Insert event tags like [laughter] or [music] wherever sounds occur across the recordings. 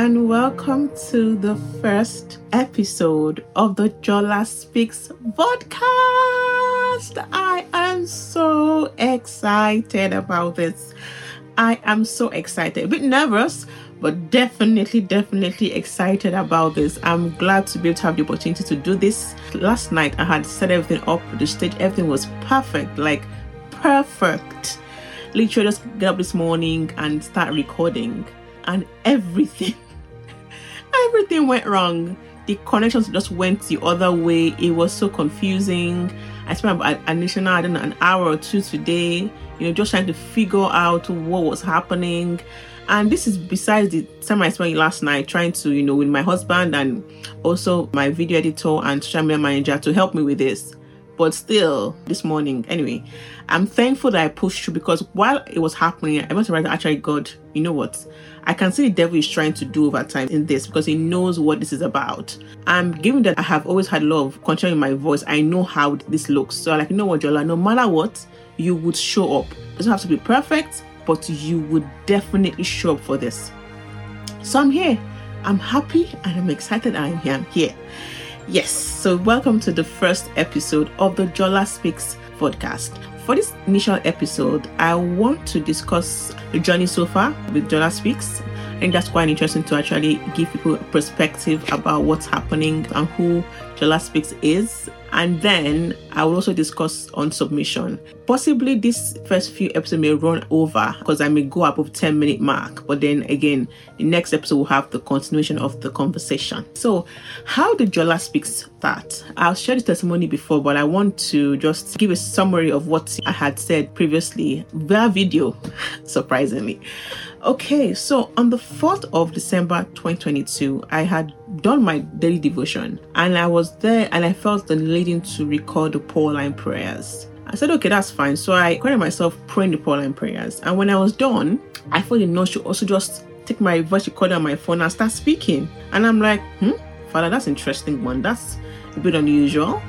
and welcome to the first episode of the Jola Speaks podcast. I am so excited about this. I am so excited, a bit nervous, but definitely, definitely excited about this. I'm glad to be able to have the opportunity to do this. Last night, I had set everything up, the stage, everything was perfect like perfect. Literally, just get up this morning and start recording, and everything, everything went wrong. The connections just went the other way. It was so confusing. I spent about an additional, I don't know, an hour or two today, you know, just trying to figure out what was happening. And this is besides the time I spent last night trying to, you know, with my husband and also my video editor and social media manager to help me with this. But still, this morning, anyway, I'm thankful that I pushed through because while it was happening, I must have actually, God, you know what? I can see the devil is trying to do over time in this because he knows what this is about. And given that I have always had love controlling my voice, I know how this looks. So, like, you know what, Jola, no matter what, you would show up. It doesn't have to be perfect, but you would definitely show up for this. So, I'm here. I'm happy and I'm excited I'm here. I'm here. Yes, so welcome to the first episode of the Jola Speaks podcast. For this initial episode, I want to discuss the journey so far with Jola Speaks. I think that's quite interesting to actually give people a perspective about what's happening and who Jola Speaks is and then I will also discuss on submission. Possibly this first few episodes may run over because I may go above 10 minute mark, but then again, the next episode will have the continuation of the conversation. So, how did Jola Speak start? I'll share the testimony before, but I want to just give a summary of what I had said previously via video, [laughs] surprisingly. Okay, so on the 4th of December 2022, I had done my daily devotion and I was there and I felt the leading to record the Pauline prayers. I said, okay, that's fine. So I recorded myself praying the Pauline prayers. And when I was done, I felt the nurse should also just take my voice recorder on my phone and start speaking. And I'm like, hmm, Father, that's interesting one. That's a bit unusual.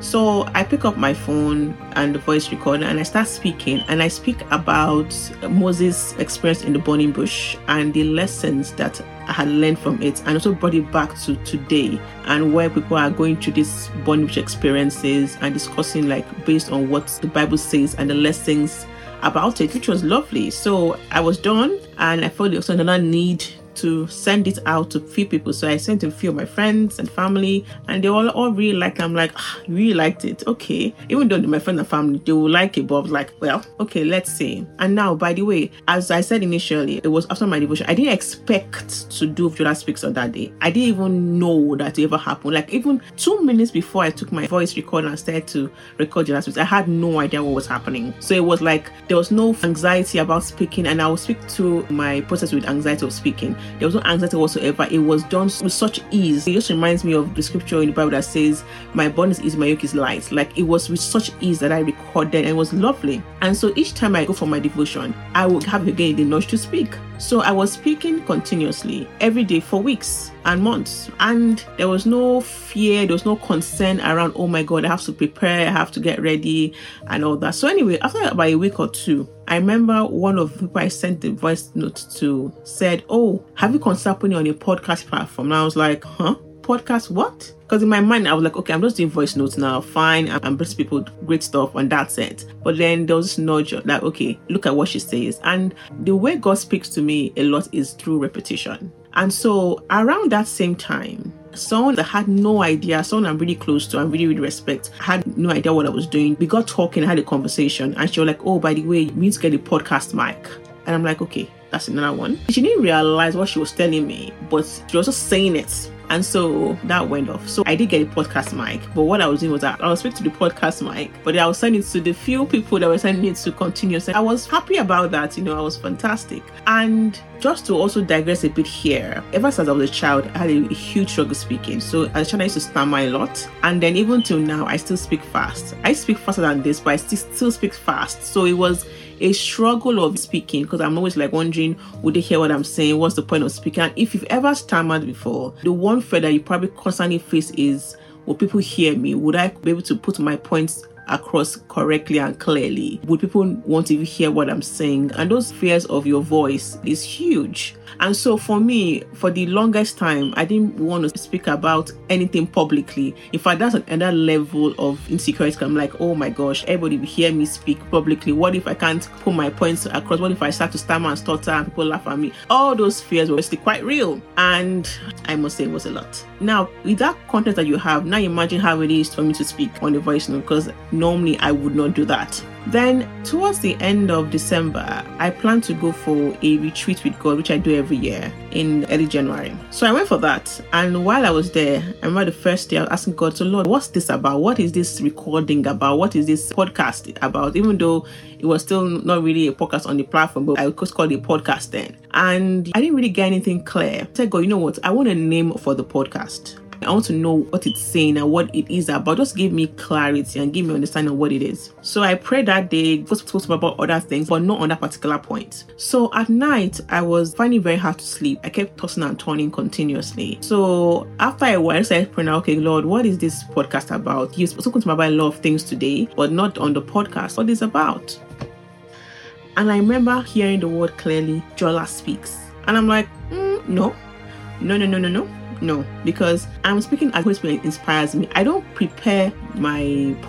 So I pick up my phone and the voice recorder and I start speaking and I speak about Moses' experience in the burning bush and the lessons that I had learned from it and also brought it back to today and where people are going through these burning bush experiences and discussing like based on what the Bible says and the lessons about it, which was lovely. So I was done and I felt there was another need to send it out to few people. So I sent a few of my friends and family, and they all, all really liked it. I'm like, ah, really liked it. Okay. Even though my friends and family, they will like it, but I was like, well, okay, let's see. And now, by the way, as I said initially, it was after my devotion. I didn't expect to do Jola Speaks on that day. I didn't even know that it ever happened. Like, even two minutes before I took my voice recorder and started to record Jola Speaks, I had no idea what was happening. So it was like there was no anxiety about speaking, and I will speak to my process with anxiety of speaking. There was no anxiety whatsoever. It was done with such ease. It just reminds me of the scripture in the Bible that says, My burden is my yoke is light. Like it was with such ease that I recorded and it was lovely. And so each time I go for my devotion, I would have again the nudge to speak. So I was speaking continuously every day for weeks and months. And there was no fear, there was no concern around, oh my God, I have to prepare, I have to get ready, and all that. So, anyway, after about a week or two, I remember one of the people I sent the voice note to said, Oh, have you considered putting on a podcast platform? And I was like, Huh? Podcast what? Because in my mind, I was like, okay, I'm just doing voice notes now. Fine. I'm bringing people great stuff, and that's it. But then there was this nudge that, okay, look at what she says. And the way God speaks to me a lot is through repetition. And so around that same time, someone that had no idea, someone I'm really close to and really, really respect, had no idea what I was doing. We got talking, had a conversation, and she was like, Oh, by the way, you need to get a podcast mic. And I'm like, Okay, that's another one. She didn't realize what she was telling me, but she was just saying it and so that went off. So I did get a podcast mic, but what I was doing was that I was speaking to the podcast mic, but I was sending it to the few people that were sending it to continue. So I was happy about that, you know, I was fantastic. And just to also digress a bit here, ever since I was a child, I had a, huge struggle speaking. So as a child, I used to stammer a lot. And then even till now, I still speak fast. I speak faster than this, but I still, still speak fast. So it was a struggle of speaking because I'm always like wondering, would they hear what I'm saying? What's the point of speaking? And if you've ever stammered before, the one fear that you probably constantly face is, will people hear me? Would I be able to put my points across correctly and clearly? Would people want to hear what I'm saying? And those fears of your voice is huge. And so for me, for the longest time, I didn't want to speak about anything publicly. In fact, that's another level of insecurity. I'm like, oh my gosh, everybody will hear me speak publicly. What if I can't put my points across? What if I start to stammer and stutter and people laugh at me? All those fears were still quite real. And I must say it was a lot. Now, with that content that you have, now imagine how it is for me to speak on the voice note because normally I would not do that. Then, towards the end of December, I plan to go for a retreat with God, which I do every year in early January. So I went for that. And while I was there, I remember the first day I was asking God, So, Lord, what's this about? What is this recording about? What is this podcast about? Even though it was still not really a podcast on the platform, but I just called it a podcast then. And I didn't really get anything clear. I said, God, you know what? I want a name for the podcast. I want to know what it's saying and what it is about. Just give me clarity and give me understanding of what it is. So I prayed that day, was supposed to about other things, but not on that particular point. So at night, I was finding very hard to sleep. I kept tossing and turning continuously. So after a while, I started praying, okay, Lord, what is this podcast about? You've spoken to me about a lot of things today, but not on the podcast. What is about? And I remember hearing the word clearly, Jola speaks. And I'm like, mm, no, no, no, no, no, no no, because I'm speaking as Holy inspires me. I don't prepare my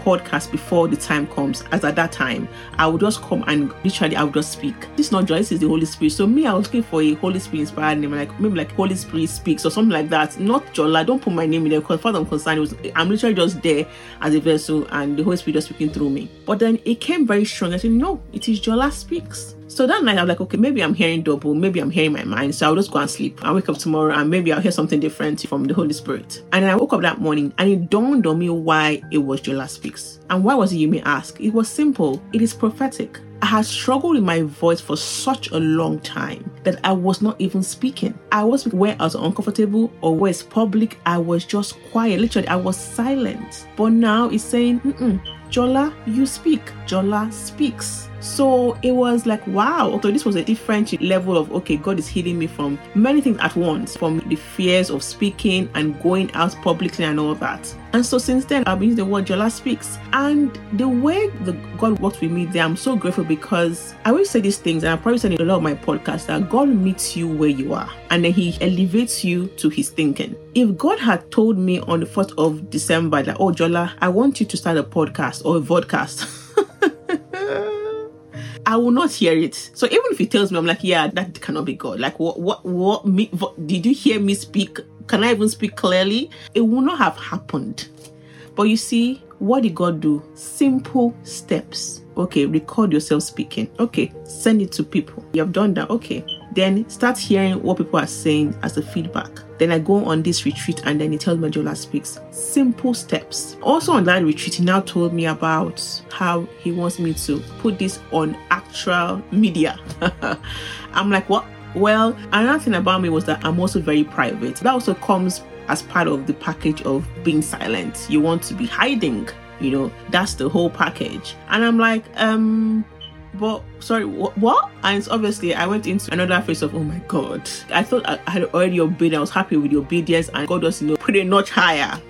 podcast before the time comes. As at that time, I would just come and literally I would just speak. This is not joy, this is the Holy Spirit. So me, I was looking for a Holy Spirit inspired name, like maybe like Holy Spirit speaks or something like that. Not Jola. Don't put my name in there because far I'm concerned, was, I'm literally just there as a vessel and the Holy Spirit just speaking through me. But then it came very strong. I said, no, it is Jola speaks. So that night, I was like, okay, maybe I'm hearing double, maybe I'm hearing my mind. So I'll just go and sleep. I'll wake up tomorrow and maybe I'll hear something different from the Holy Spirit. And then I woke up that morning and it dawned on me why it was Jola Speaks. And why was it, you may ask? It was simple. It is prophetic. I had struggled with my voice for such a long time that I was not even speaking. I was where I was uncomfortable or where it's public, I was just quiet. Literally, I was silent. But now it's saying, Jola, you speak. Jola speaks. So it was like, wow, okay, this was a different level of, okay, God is healing me from many things at once, from the fears of speaking and going out publicly and all that. And so since then, I've been using the word Jola speaks. And the way the God works with me there, I'm so grateful because I always say these things, and I probably said in a lot of my podcasts that God meets you where you are and then He elevates you to His thinking. If God had told me on the 4th of December that, oh, Jola, I want you to start a podcast or a vodcast. [laughs] I will not hear it. So even if he tells me, I'm like, yeah, that cannot be God. Like, what, what, what, me, what, did you hear me speak? Can I even speak clearly? It will not have happened. But you see, what did God do? Simple steps. Okay, record yourself speaking. Okay, send it to people. You have done that. Okay, then start hearing what people are saying as a feedback. Then I go on this retreat and then he tells me Jola speaks. Simple steps. Also on that retreat, he now told me about how he wants me to put this on actual media. [laughs] I'm like, what? Well, another thing about me was that I'm also very private. That also comes as part of the package of being silent. You want to be hiding, you know, that's the whole package. And I'm like, um, but sorry, wh- what? And obviously I went into another phase of oh my god. I thought I had already obeyed. I was happy with the obedience, and God was you know put a notch higher.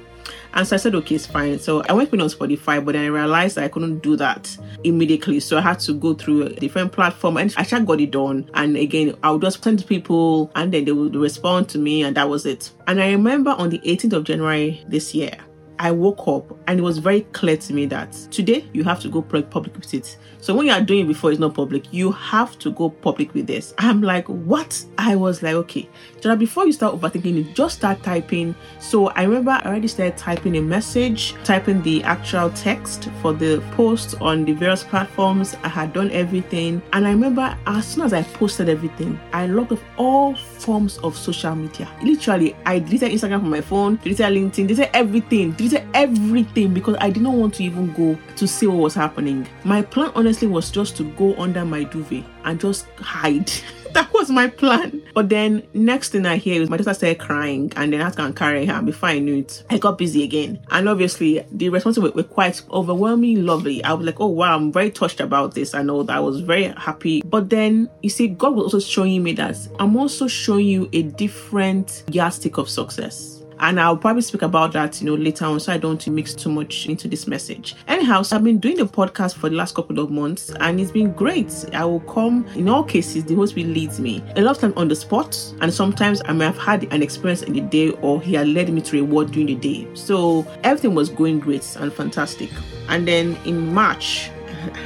And so I said, okay, it's fine. So I went on Spotify, but then I realized I couldn't do that immediately. So I had to go through a different platform and I just got it done. And again, I would just send to people and then they would respond to me, and that was it. And I remember on the 18th of January this year, I woke up and it was very clear to me that today you have to go public with it. So when you are doing it before it's not public, you have to go public with this. I'm like, what? I was like, okay. So before you start overthinking it, just start typing. So I remember I already started typing a message, typing the actual text for the post on the various platforms. I had done everything. And I remember as soon as I posted everything, I logged off all forms of social media. Literally, I deleted Instagram from my phone, deleted LinkedIn, deleted everything, deleted everything because I did not want to even go to see what was happening. My plan honestly was just to go under my duvet and just hide. [laughs] that was my plan. But then next thing I hear is my daughter started crying and then I had to go and carry her. Before I knew it, I got busy again. And obviously the responses were, were quite overwhelming, lovely. I was like, oh wow, I'm very touched about this. I know that I was very happy. But then you see, God was also showing me that I'm also showing you a different yardstick of success. And I'll probably speak about that, you know, later on so I don't mix too much into this message. Anyhow, so I've been doing the podcast for the last couple of months and it's been great. I will come, in all cases, the host will lead me. A lot of time on the spot, and sometimes I may have had an experience in the day or he had led me to a word during the day. So everything was going great and fantastic. And then in March,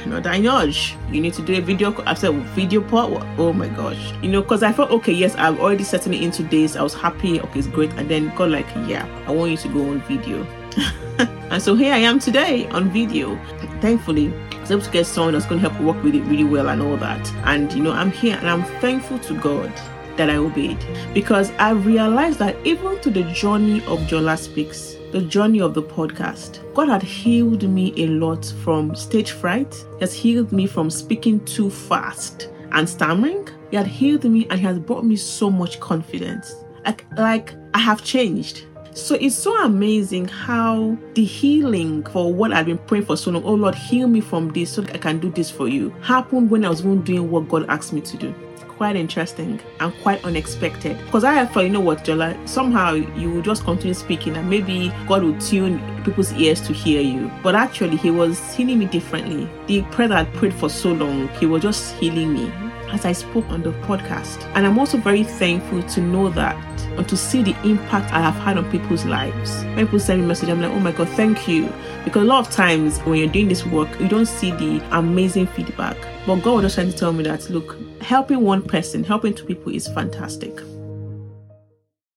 not I nudge. You need to do a video. I said video part. Oh my gosh, you know, because I thought, okay, yes, I've already set me into this. I was happy. Okay, it's great. And then God, like, yeah, I want you to go on video. [laughs] and so here I am today on video. Thankfully, I was able to get someone that's going to help work with it really well and all that. And you know, I'm here and I'm thankful to God that I obeyed because I realized that even to the journey of Jola Speaks, the journey of the podcast, God had healed me a lot from stage fright. He has healed me from speaking too fast and stammering. He had healed me and He has brought me so much confidence. Like, like I have changed. So it's so amazing how the healing for what I've been praying for so long, oh Lord, heal me from this so I can do this for you, happened when I was even doing what God asked me to do quite interesting and quite unexpected. Because I thought, you know what, Jola, somehow you will just continue speaking and maybe God will tune people's ears to hear you. But actually, He was healing me differently. The prayer that I prayed for so long, He was just healing me as I spoke on the podcast. And I'm also very thankful to know that and to see the impact I have had on people's lives. When people send me a message, I'm like, oh my God, thank you. Because a lot of times when you're doing this work, you don't see the amazing feedback. But God was just trying to tell me that, look, helping one person, helping two people is fantastic.